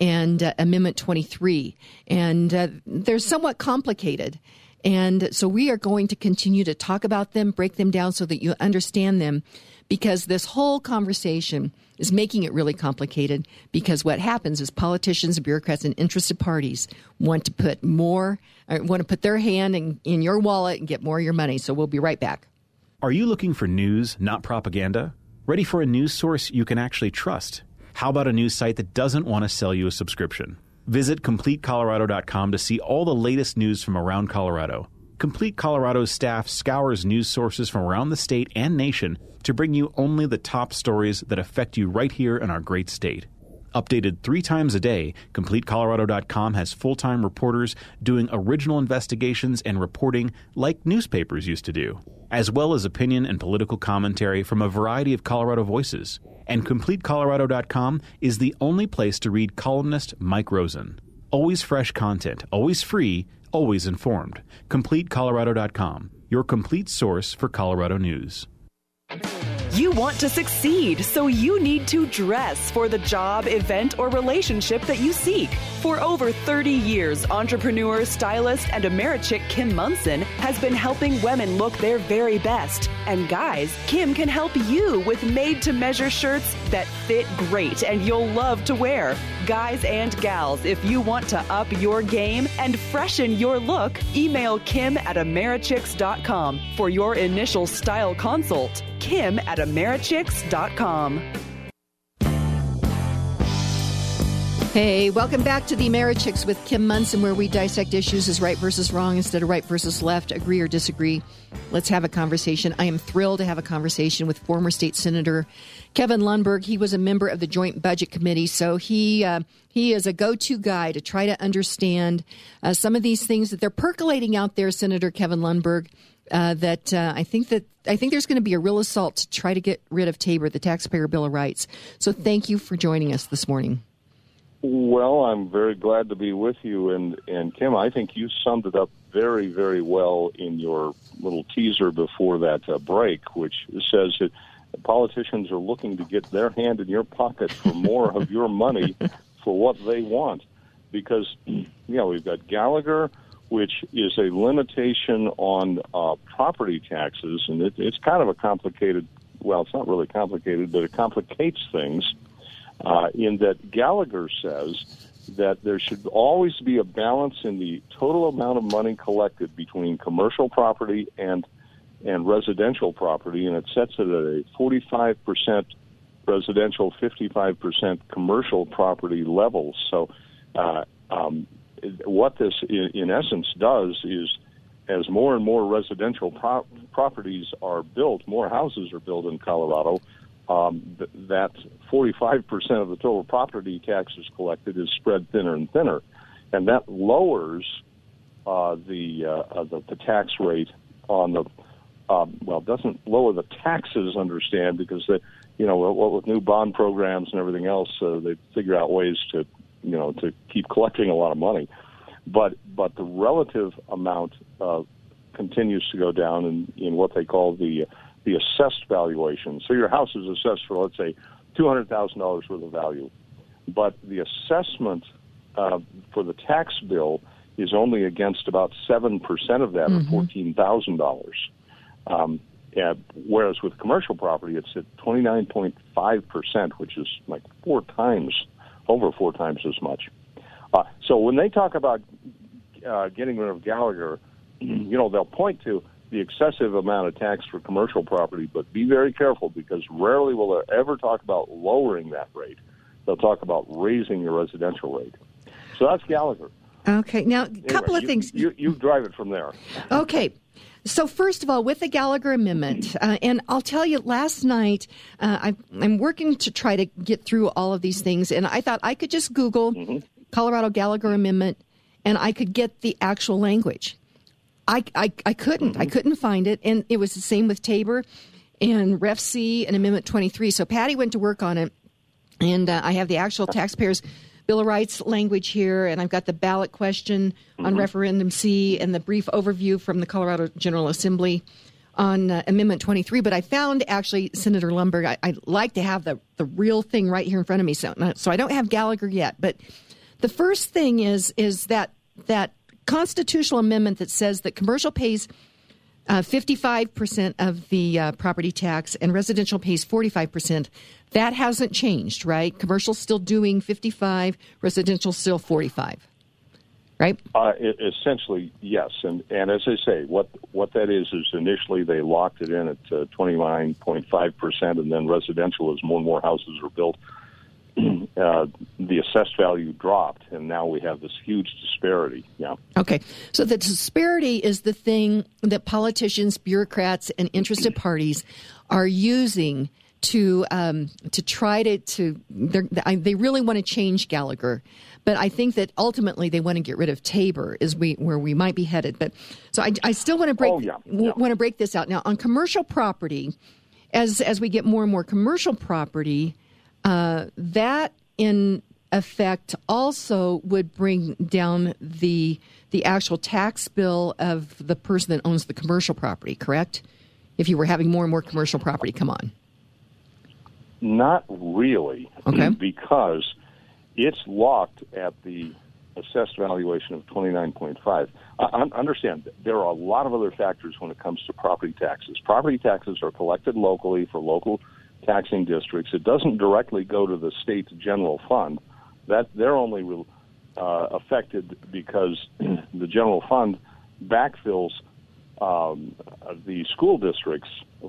and uh, Amendment 23, and uh, they're somewhat complicated. And so we are going to continue to talk about them, break them down so that you understand them because this whole conversation is making it really complicated because what happens is politicians, bureaucrats, and interested parties want to put more, uh, want to put their hand in, in your wallet and get more of your money. So we'll be right back. Are you looking for news, not propaganda? Ready for a news source you can actually trust? How about a news site that doesn't want to sell you a subscription? Visit CompleteColorado.com to see all the latest news from around Colorado. Complete Colorado's staff scours news sources from around the state and nation to bring you only the top stories that affect you right here in our great state. Updated three times a day, CompleteColorado.com has full time reporters doing original investigations and reporting like newspapers used to do, as well as opinion and political commentary from a variety of Colorado voices. And CompleteColorado.com is the only place to read columnist Mike Rosen. Always fresh content, always free, always informed. CompleteColorado.com, your complete source for Colorado news. You want to succeed, so you need to dress for the job, event, or relationship that you seek. For over 30 years, entrepreneur, stylist, and Americhick Kim Monson has been helping women look their very best. And guys, Kim can help you with made to measure shirts that fit great and you'll love to wear. Guys and gals, if you want to up your game and freshen your look, email Kim at Americhicks.com for your initial style consult. Kim at Americhicks.com. Hey, welcome back to the Americhicks with Kim Monson, where we dissect issues as right versus wrong instead of right versus left, agree or disagree. Let's have a conversation. I am thrilled to have a conversation with former state senator Kevin Lundberg. He was a member of the Joint Budget Committee, so he uh, he is a go-to guy to try to understand uh, some of these things that they're percolating out there. Senator Kevin Lundberg. Uh, that uh, I think that I think there's going to be a real assault to try to get rid of Tabor, the Taxpayer Bill of Rights. So thank you for joining us this morning. Well, I'm very glad to be with you, and and Kim, I think you summed it up very, very well in your little teaser before that uh, break, which says that politicians are looking to get their hand in your pocket for more of your money for what they want, because you know we've got Gallagher, which is a limitation on uh, property taxes, and it, it's kind of a complicated. Well, it's not really complicated, but it complicates things uh, in that Gallagher says that there should always be a balance in the total amount of money collected between commercial property and and residential property, and it sets it at a 45% residential, 55% commercial property level. So, uh, um, what this in, essence does is, as more and more residential pro- properties are built, more houses are built in Colorado um, th- that 45% of the total property taxes collected is spread thinner and thinner, and that lowers uh, the, uh, the, the tax rate on the um, well doesn't lower the taxes. Understand because the you know what with new bond programs and everything else, uh, they figure out ways to you know to keep collecting a lot of money, but but the relative amount uh, continues to go down in, in what they call the the assessed valuation. So your house is assessed for, let's say, $200,000 worth of value. But the assessment uh, for the tax bill is only against about 7% of that, mm-hmm. or $14,000. Um, whereas with commercial property, it's at 29.5%, which is like four times, over four times as much. Uh, so when they talk about uh, getting rid of Gallagher, you know, they'll point to the excessive amount of tax for commercial property, but be very careful because rarely will they ever talk about lowering that rate. They'll talk about raising your residential rate. So that's Gallagher. Okay. Now, a anyway, couple of you, things. You, you drive it from there. Okay. So, first of all, with the Gallagher Amendment, uh, and I'll tell you, last night uh, I, am working to try to get through all of these things, and I thought I could just Google mm-hmm. Colorado Gallagher Amendment and I could get the actual language. I, I, I couldn't. Mm-hmm. I couldn't find it. And it was the same with Tabor and Ref C and Amendment 23. So Patty went to work on it, and uh, I have the actual taxpayers Bill of Rights language here, and I've got the ballot question on referendum C and the brief overview from the Colorado General Assembly on uh, Amendment 23. But I found actually, Senator Lundberg, I, I like to have the, the real thing right here in front of me. So, so I don't have Gallagher yet. But the first thing is is that that constitutional amendment that says that commercial pays uh, 55% of the uh, property tax and residential pays 45%. That hasn't changed, right? Commercial still doing 55, residential still 45. Right? Uh, it, essentially, yes. And and as I say, what what that is is initially they locked it in at uh, twenty nine point five percent, and then residential, as more and more houses are built, uh, the assessed value dropped, and now we have this huge disparity. Yeah. Okay. So the disparity is the thing that politicians, bureaucrats, and interested parties are using to um, to try to to they really want to change Gallagher, but I think that ultimately they want to get rid of Tabor is we where we might be headed. But so I, I still want to break Oh, yeah. Yeah. want to break this out now on commercial property. As as we get more and more commercial property, uh, that in effect also would bring down the the actual tax bill of the person that owns the commercial property. Correct? If you were having more and more commercial property come on. Not really, Okay. because it's locked at the assessed valuation of twenty nine point five. understand there are a lot of other factors when it comes to property taxes. Property taxes are collected locally for local taxing districts. It doesn't directly go to the state's general fund. That they're only uh, affected because the general fund backfills um, the school districts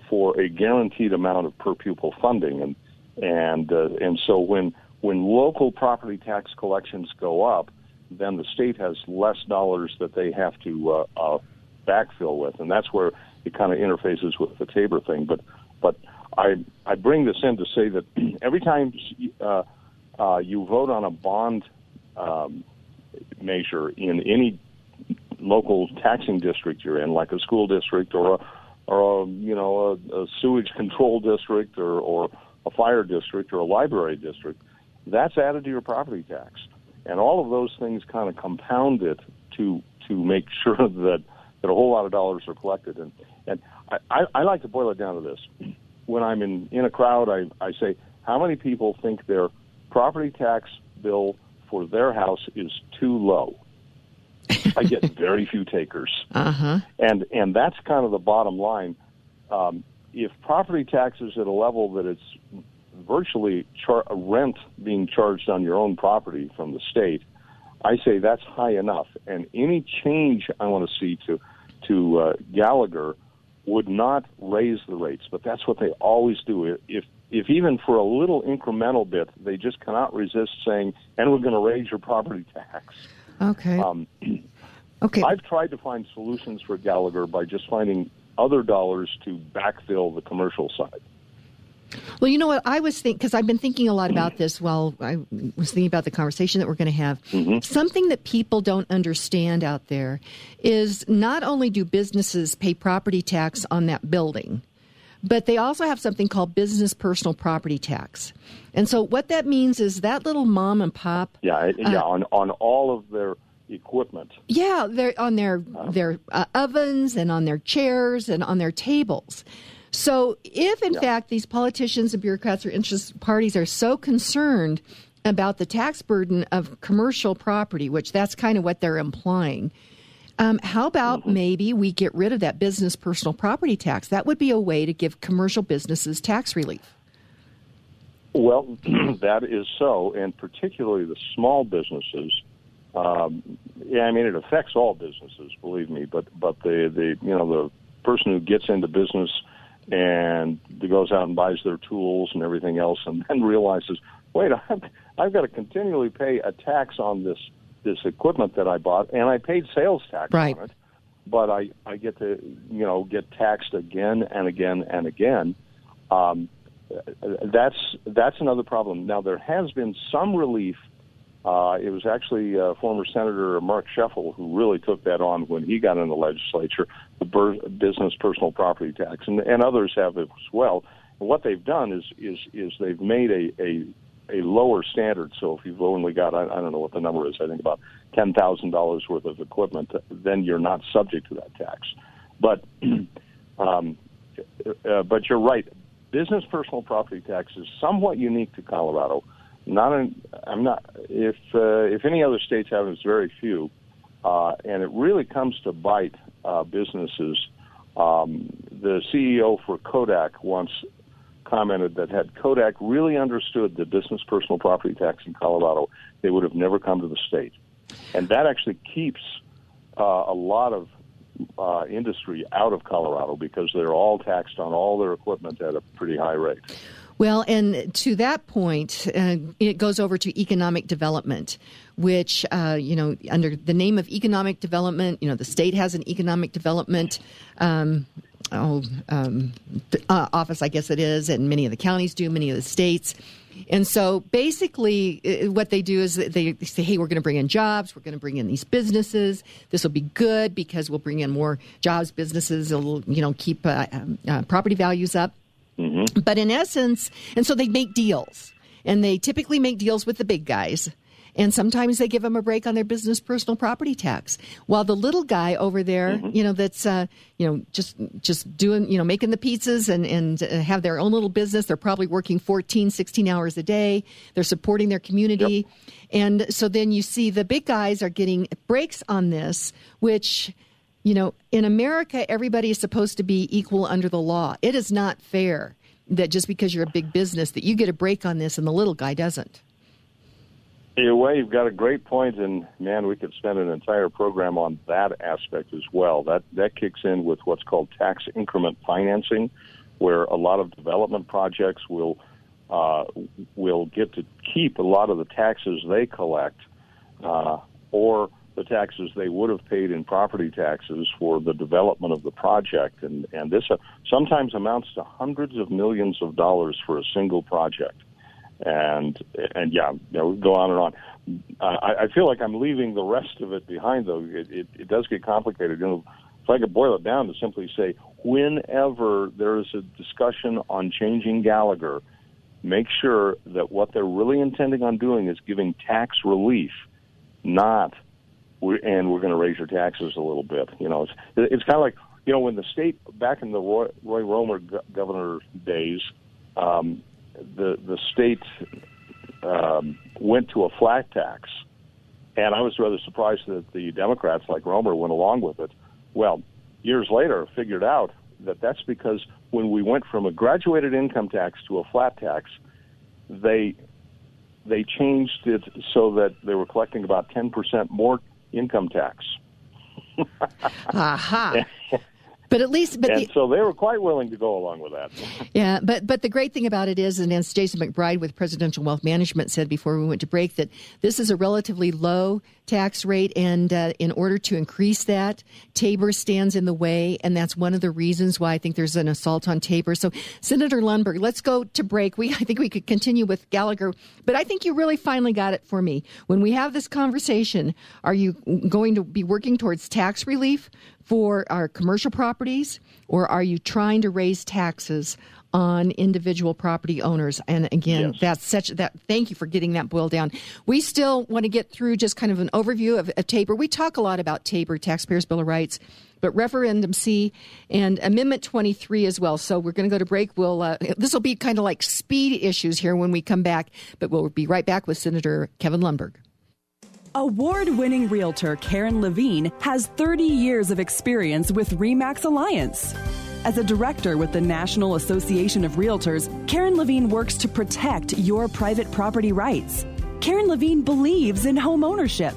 for a guaranteed amount of per pupil funding, and and uh, and so when when local property tax collections go up, then the state has less dollars that they have to uh, uh, backfill with, and that's where it kind of interfaces with the Tabor thing. But but I I bring this in to say that every time uh, uh, you vote on a bond um, measure in any local taxing district you're in, like a school district or a or a, you know a, a sewage control district or or a fire district or a library district, that's added to your property tax, and all of those things kind of compound it to to make sure that that a whole lot of dollars are collected. And and I, I, I like to boil it down to this: when I'm in in a crowd, I I say, how many people think their property tax bill for their house is too low? I get very few takers, Uh-huh. and and that's kind of the bottom line. Um, if property tax is at a level that it's virtually char- rent being charged on your own property from the state, I say that's high enough. And any change I want to see to to uh, Gallagher would not raise the rates, but that's what they always do. If if even for a little incremental bit, they just cannot resist saying, "And we're going to raise your property tax." Okay. Um, okay. I've tried to find solutions for Gallagher by just finding other dollars to backfill the commercial side. Well, you know what I was thinking because I've been thinking a lot about this while I was thinking about the conversation that we're going to have. Something that people don't understand out there is not only do businesses pay property tax on that building, but they also have something called business personal property tax. And so what that means is that little mom and pop Yeah, it- yeah, on on all of their equipment. Yeah, they're on their their uh, ovens and on their chairs and on their tables. So, if in fact these politicians and bureaucrats or interest parties are so concerned about the tax burden of commercial property, which that's kind of what they're implying, um, how about maybe we get rid of that business personal property tax? That would be a way to give commercial businesses tax relief. Well, that is so, and particularly the small businesses. Um, yeah, I mean it affects all businesses, believe me. But but the the you know the person who gets into business and goes out and buys their tools and everything else, and then realizes, wait, I've, I've got to continually pay a tax on this this equipment that I bought, and I paid sales tax Right. on it, but I I get to you know get taxed again and again and again. Um, that's that's another problem. Now there has been some relief. Uh, it was actually uh, former Senator Mark Scheffel who really took that on when he got in the legislature, the bur- business personal property tax, and, and others have as well. And what they've done is is is they've made a a, a lower standard. So if you've only got, I, I don't know what the number is, I think about ten thousand dollars worth of equipment, then you're not subject to that tax. But um, uh, but you're right. Business personal property tax is somewhat unique to Colorado. Not in, I'm not. If uh, if any other states have it, it's very few, uh, and it really comes to bite uh, businesses. Um, the CEO for Kodak once commented that had Kodak really understood the business personal property tax in Colorado, they would have never come to the state. And that actually keeps uh, a lot of uh, industry out of Colorado because they're all taxed on all their equipment at a pretty high rate. Well, and to that point, uh, it goes over to economic development, which, uh, you know, under the name of economic development, you know, the state has an economic development. Um, oh, um, uh, office, I guess it is, and many of the counties do, many of the states. And so basically, uh, what they do is they say, hey, we're going to bring in jobs, we're going to bring in these businesses. This will be good because we'll bring in more jobs, businesses, it'll, you know, keep uh, um, uh, property values up. Mm-hmm. But in essence, and so they make deals. And they typically make deals with the big guys and sometimes they give them a break on their business personal property tax while the little guy over there mm-hmm. you know that's uh, you know just just doing you know making the pizzas and and uh, have their own little business they're probably working 14 16 hours a day they're supporting their community yep. and so then you see the big guys are getting breaks on this which you know in america everybody is supposed to be equal under the law it is not fair that just because you're a big business that you get a break on this and the little guy doesn't Either way, you've got a great point, and man, we could spend an entire program on that aspect as well. That that kicks in with what's called tax increment financing, where a lot of development projects will uh, will get to keep a lot of the taxes they collect, uh, or the taxes they would have paid in property taxes for the development of the project, and and this uh, sometimes amounts to hundreds of millions of dollars for a single project and and yeah, you know, go on and on. I, I feel like I'm leaving the rest of it behind, though. It, it, it does get complicated. You know, if I could boil it down to simply say, whenever there is a discussion on changing Gallagher, make sure that what they're really intending on doing is giving tax relief, not and we're going to raise your taxes a little bit. You know, it's it's kind of like you know when the state back in the Roy, Roy Romer governor days. Um, the the state um, went to a flat tax, and I was rather surprised that the Democrats, like Romer, went along with it. Well, years later, figured out that that's because when we went from a graduated income tax to a flat tax, they they changed it so that they were collecting about ten percent more income tax. Aha. But at least, but and the, so they were quite willing to go along with that. yeah, but but the great thing about it is, and as Jason McBride with Presidential Wealth Management said before we went to break, that this is a relatively low tax rate, and uh, in order to increase that, Tabor stands in the way, and that's one of the reasons why I think there's an assault on Tabor. So, Senator Lundberg, let's go to break. We I think we could continue with Gallagher, but I think you really finally got it for me. When we have this conversation, are you going to be working towards tax relief for our commercial properties, or are you trying to raise taxes on individual property owners? And again, yes. that's such that. Thank you for getting that boiled down. We still want to get through just kind of an overview of, of Tabor. We talk a lot about Tabor, Taxpayers Bill of Rights but referendum C and Amendment 23 as well. So we're going to go to break. We'll uh, this will be kind of like speed issues here when we come back, but we'll be right back with Senator Kevin Lundberg. Award winning realtor Karen Levine has 30 years of experience with REMAX Alliance. As a director with the National Association of Realtors, Karen Levine works to protect your private property rights. Karen Levine believes in home ownership.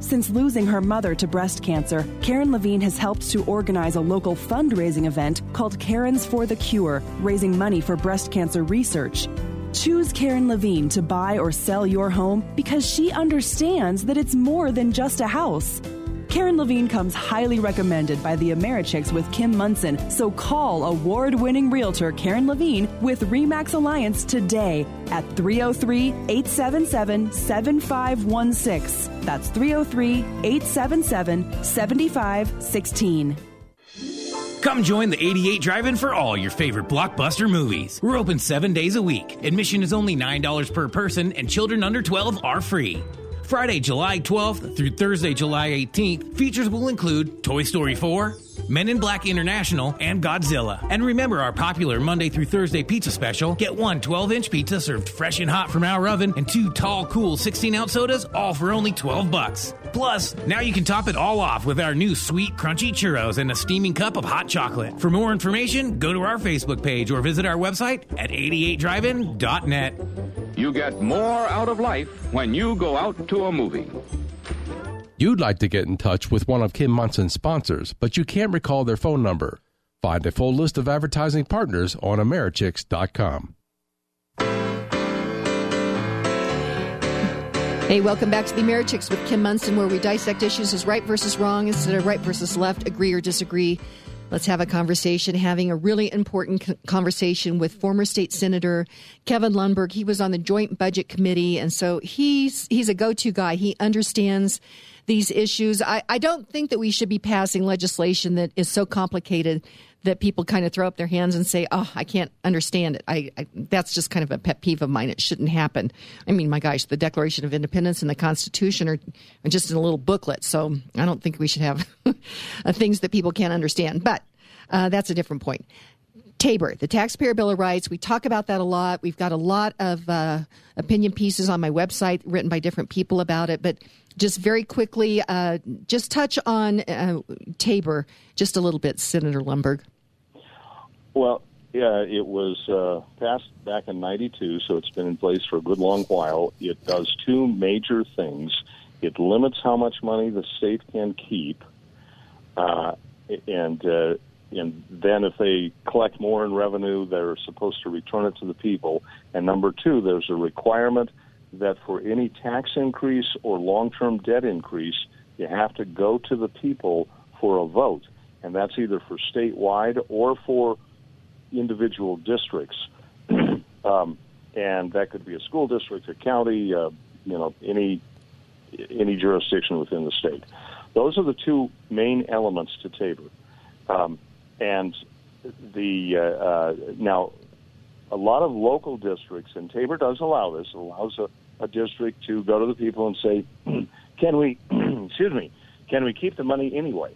Since losing her mother to breast cancer, Karen Levine has helped to organize a local fundraising event called Karen's for the Cure, raising money for breast cancer research. Choose Karen Levine to buy or sell your home because she understands that it's more than just a house. Karen Levine comes highly recommended by the Americhicks with Kim Monson, so call award winning realtor Karen Levine with REMAX Alliance today at 303 877 7516. That's 303 877 7516. Come join the 88 Drive-In for all your favorite blockbuster movies. We're open seven days a week. Admission is only $9 per person, and children under 12 are free. Friday, July 12th through Thursday, July 18th, features will include Toy Story 4, Men in Black International, and Godzilla. And remember our popular Monday through Thursday pizza special. Get one 12 inch pizza served fresh and hot from our oven, and two tall, cool 16 ounce sodas, all for only 12 bucks. Plus, now you can top it all off with our new sweet, crunchy churros and a steaming cup of hot chocolate. For more information, go to our Facebook page or visit our website at 88drivein.net. You get more out of life when you go out to a movie. You'd like to get in touch with one of Kim Monson's sponsors, but you can't recall their phone number. Find a full list of advertising partners on Americhicks.com. Hey, welcome back to the Americhicks with Kim Monson, where we dissect issues as right versus wrong instead of right versus left, agree or disagree. Let's have a conversation, having a really important conversation with former state senator Kevin Lundberg. He was on the Joint Budget Committee, and so he's he's a go-to guy. He understands these issues. I, I don't think that we should be passing legislation that is so complicated that people kind of throw up their hands and say, "Oh, I can't understand it." I, I, that's just kind of a pet peeve of mine. It shouldn't happen. I mean, my gosh, the Declaration of Independence and the Constitution are, are just in a little booklet, so I don't think we should have things that people can't understand. But uh, that's a different point. Tabor, the Taxpayer Bill of Rights. We talk about that a lot. We've got a lot of uh, opinion pieces on my website written by different people about it, but just very quickly, uh, just touch on uh, Tabor just a little bit, Senator Lundberg. Well, yeah, it was uh, passed back in 92, so it's been in place for a good long while. It does two major things. It limits how much money the state can keep, uh, and uh, and then if they collect more in revenue, they're supposed to return it to the people. And number two, there's a requirement that for any tax increase or long-term debt increase, you have to go to the people for a vote, and that's either for statewide or for individual districts, um, and that could be a school district, a county, uh, you know, any any jurisdiction within the state. Those are the two main elements to Tabor, um, and the uh, uh, now a lot of local districts, and Tabor does allow this. It allows a, a district to go to the people and say, "Can we, excuse me, can we keep the money anyway?"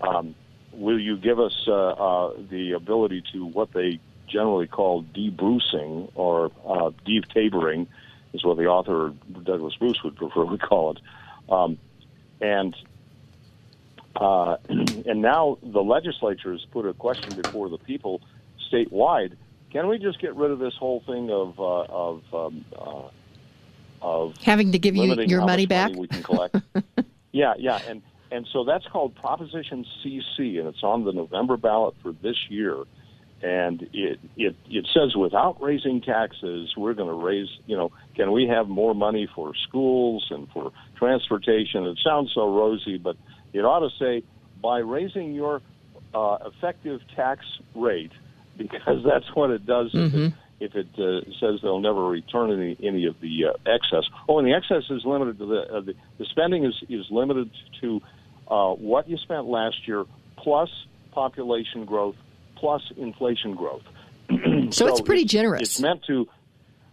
Um, will you give us uh, uh, the ability to what they generally call debrucing or uh, detaboring, is what the author Douglas Bruce would prefer we call it, um, and uh, and now the legislature has put a question before the people statewide: Can we just get rid of this whole thing of uh, of um, uh, of having to give you your money back? Money we can collect. yeah, yeah, and and so that's called Proposition CC, and it's on the November ballot for this year. And it it it says without raising taxes, we're going to raise. You know, can we have more money for schools and for transportation? It sounds so rosy, but it ought to say by raising your uh, effective tax rate, because that's what it does. Mm-hmm. If it, if it uh, says they'll never return any any of the uh, excess. Oh, and the excess is limited to the uh, the, the spending is is limited to uh, what you spent last year plus population growth plus inflation growth. so, so, it's pretty generous. It's meant to,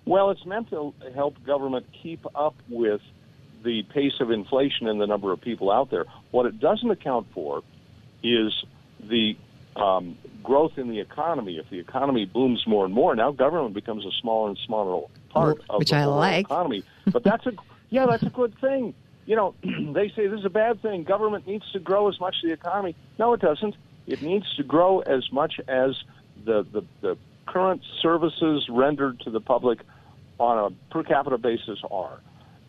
well, it's meant to help government keep up with the pace of inflation and the number of people out there. What it doesn't account for is the um, growth in the economy. If the economy booms more and more, now government becomes a smaller and smaller part of Which the I like. economy. But that's a yeah, that's a good thing you know, they say this is a bad thing. Government needs to grow as much as the economy. No, it doesn't. It needs to grow as much as the, the, the current services rendered to the public on a per capita basis are.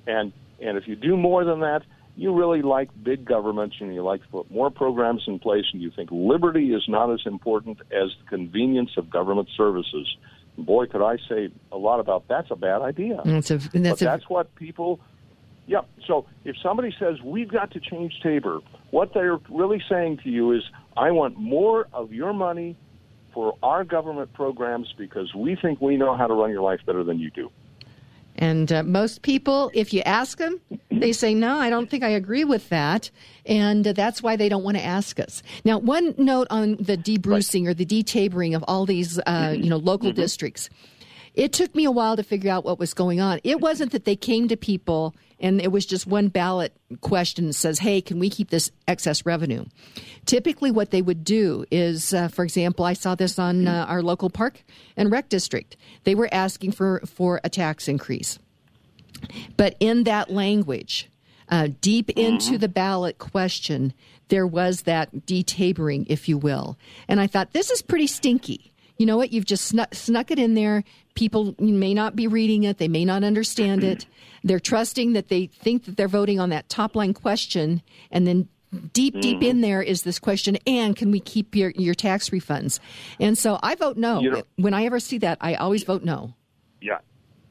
And and if you do more than that, you really like big government and you like to put more programs in place and you think liberty is not as important as the convenience of government services. Boy, could I say a lot about that's a bad idea. That's a, that's but that's what people Yep. So if somebody says we've got to change Tabor, what they're really saying to you is, I want more of your money for our government programs because we think we know how to run your life better than you do. And uh, most people, if you ask them, they say, no, I don't think I agree with that. And uh, that's why they don't want to ask us. Now, one note on the debrucing right. or the detabering of all these, uh, you know, local mm-hmm. districts. It took me a while to figure out what was going on. It wasn't that they came to people and it was just one ballot question that says, hey, can we keep this excess revenue? Typically, what they would do is, uh, for example, I saw this on uh, our local park and rec district. They were asking for, for a tax increase. But in that language, uh, deep into the ballot question, there was that detabering, if you will. And I thought, this is pretty stinky. You know what? You've just snuck, snuck it in there. People may not be reading it, they may not understand it. They're trusting that they think that they're voting on that top line question, and then deep deep mm-hmm. in there is this question and can we keep your, your tax refunds and so i vote no you know, when i ever see that i always vote no yeah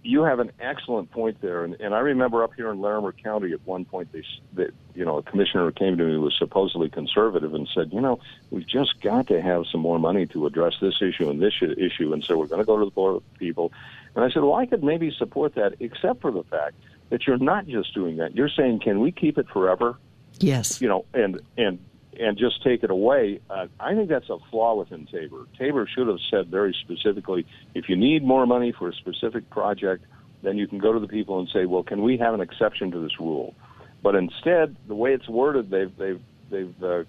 you have an excellent point there. And, and i remember up here in larimer county at one point they, they you know a commissioner came to me who was supposedly conservative and said you know we've just got to have some more money to address this issue and this issue and so we're going to go to the board of people. And i said well i could maybe support that except for the fact that you're not just doing that. You're saying can we keep it forever? Yes. You know, and and and just take it away. Uh, I think that's a flaw within Tabor. Tabor should have said very specifically, if you need more money for a specific project, then you can go to the people and say, well, can we have an exception to this rule? But instead, the way it's worded, they've they've they've uh,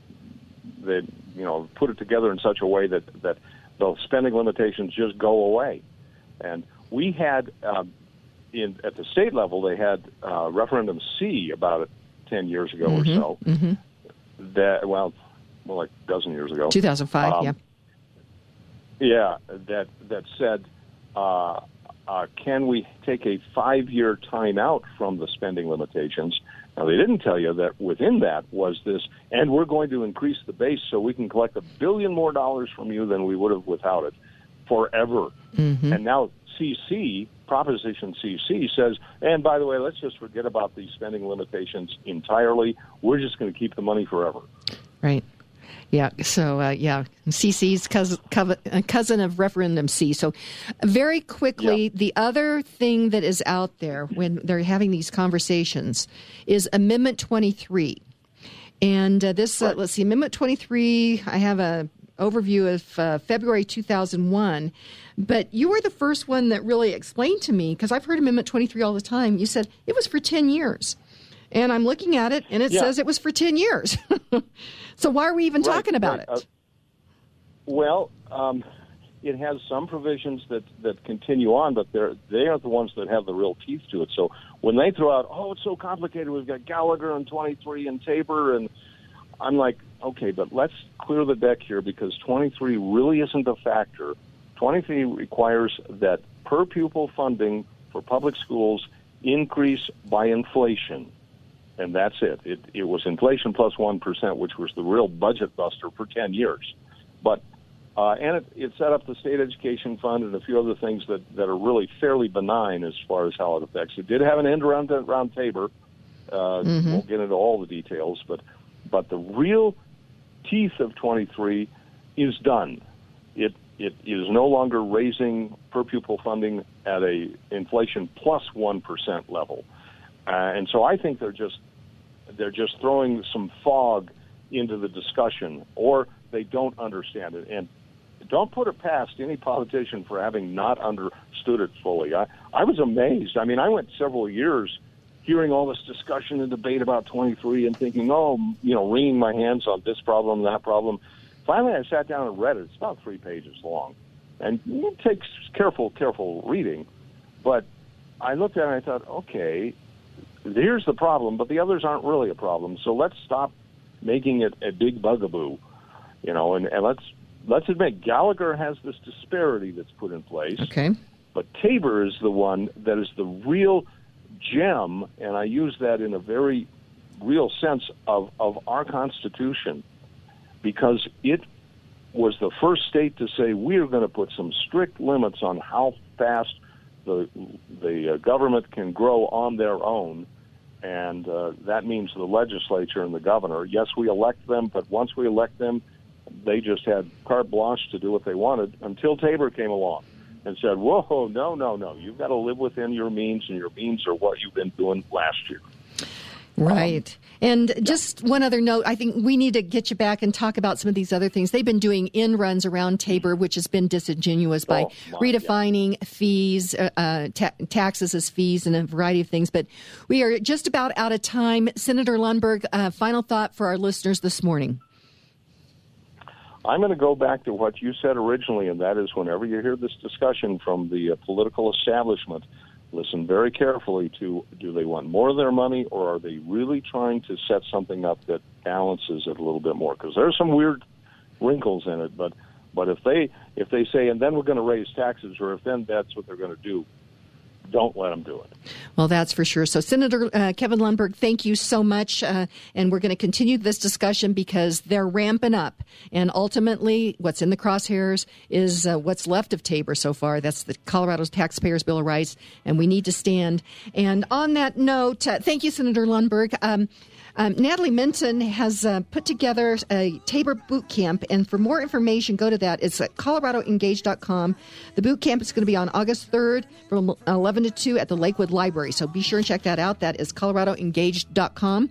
they you know put it together in such a way that that the spending limitations just go away. And we had um, in at the state level, they had uh, referendum C about it 10 years ago mm-hmm, or so. Mm-hmm. That, well, more like a dozen years ago. 2005, um, yeah. Yeah, that, that said, uh, uh, can we take a five year timeout from the spending limitations? Now, they didn't tell you that within that was this, and we're going to increase the base so we can collect a billion more dollars from you than we would have without it forever. Mm-hmm. And now CC, Proposition CC, says, and by the way, let's just forget about these spending limitations entirely. We're just going to keep the money forever. Right. Yeah. So, uh, yeah, CC's cousin, uh, cousin of Referendum C. So, very quickly, yeah. the other thing that is out there when they're having these conversations is Amendment 23. And uh, this, uh, right. let's see, Amendment 23, I have a overview of uh, February 2001. But you were the first one that really explained to me, because I've heard Amendment 23 all the time. You said it was for 10 years. And I'm looking at it, and it yeah. says it was for 10 years. so why are we even right, talking about right. it? Uh, well, um, it has some provisions that, that continue on, but they're, they are the ones that have the real teeth to it. So when they throw out, oh, it's so complicated, we've got Gallagher and 23 and Tabor, and I'm like, okay, but let's clear the deck here because 23 really isn't a factor 23 requires that per pupil funding for public schools increase by inflation. And that's it. It, it was inflation plus 1, which was the real budget buster for 10 years. But uh, and it, it set up the state education fund and a few other things that, that are really fairly benign as far as how it affects. It did have an end around, around Tabor. Uh, mm-hmm. Won't get into all the details, but but the real teeth of 23 is done. It it is no longer raising per pupil funding at a inflation plus one percent level, uh, and so I think they're just they're just throwing some fog into the discussion, or they don't understand it. And don't put it past any politician for having not understood it fully. I, I was amazed. I mean, I went several years hearing all this discussion and debate about 23 and thinking, oh, you know, wringing my hands on this problem, that problem. Finally, I sat down and read it. It's about three pages long, and it takes careful, careful reading. But I looked at it and I thought, okay, here's the problem, but the others aren't really a problem. So let's stop making it a big bugaboo, you know, and, and let's let's admit Gallagher has this disparity that's put in place. Okay. But Tabor is the one that is the real gem, and I use that in a very real sense of, of our Constitution because it was the first state to say we are going to put some strict limits on how fast the the uh, government can grow on their own, and uh, that means the legislature and the governor. Yes, we elect them, but once we elect them, they just had carte blanche to do what they wanted until Tabor came along. And said, "Whoa, no, no, no! You've got to live within your means, and your means are what you've been doing last year." Right. And just one other note, I think we need to get you back and talk about some of these other things. They've been doing in runs around Tabor, which has been disingenuous by Oh, my, redefining fees, uh, uh, ta- taxes as fees, and a variety of things. But we are just about out of time. Senator Lundberg, uh, final thought for our listeners this morning. I'm going to go back to what you said originally, and that is whenever you hear this discussion from the uh, political establishment, listen very carefully to do they want more of their money or are they really trying to set something up that balances it a little bit more? Because there's some weird wrinkles in it, but but if they if they say and then we're going to raise taxes, or if then that's what they're going to do, don't let them do it. Well, that's for sure. So, Senator uh, Kevin Lundberg, thank you so much. Uh, and we're going to continue this discussion because they're ramping up. And ultimately, what's in the crosshairs is uh, what's left of Tabor so far. That's the Colorado's Taxpayers Bill of Rights, and we need to stand. And on that note, uh, thank you, Senator Lundberg. Um, um, Natalie Menten has uh, put together a Tabor boot camp, and for more information, go to that. It's at coloradoengage.com. The boot camp is going to be on August 3rd from 11 to 2 at the Lakewood Library, so be sure and check that out. That is coloradoengage.com.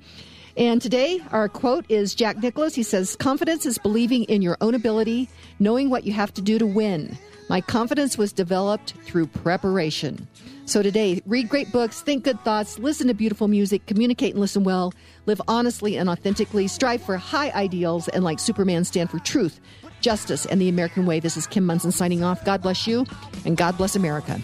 And today, our quote is Jack Nicklaus. He says, Confidence is believing in your own ability, knowing what you have to do to win. My confidence was developed through preparation. So today, read great books, think good thoughts, listen to beautiful music, communicate and listen well, live honestly and authentically, strive for high ideals, and like Superman, stand for truth, justice, and the American way. This is Kim Monson signing off. God bless you, and God bless America.